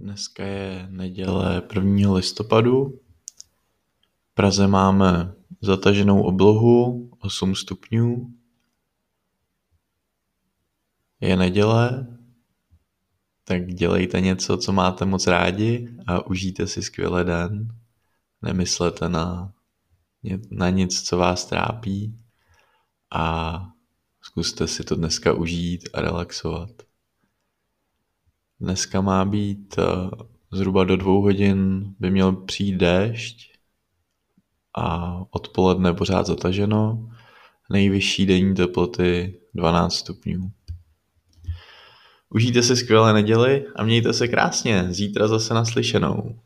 Dneska je neděle 1. listopadu. V Praze máme zataženou oblohu 8 stupňů. Je neděle, tak dělejte něco, co máte moc rádi a užijte si skvěle den. Nemyslete na, na nic, co vás trápí a zkuste si to dneska užít a relaxovat. Dneska má být eh, zhruba do dvou hodin by měl přijít déšť a odpoledne pořád zataženo. Nejvyšší denní teploty 12 stupňů. Užijte si skvělé neděli a mějte se krásně. Zítra zase naslyšenou.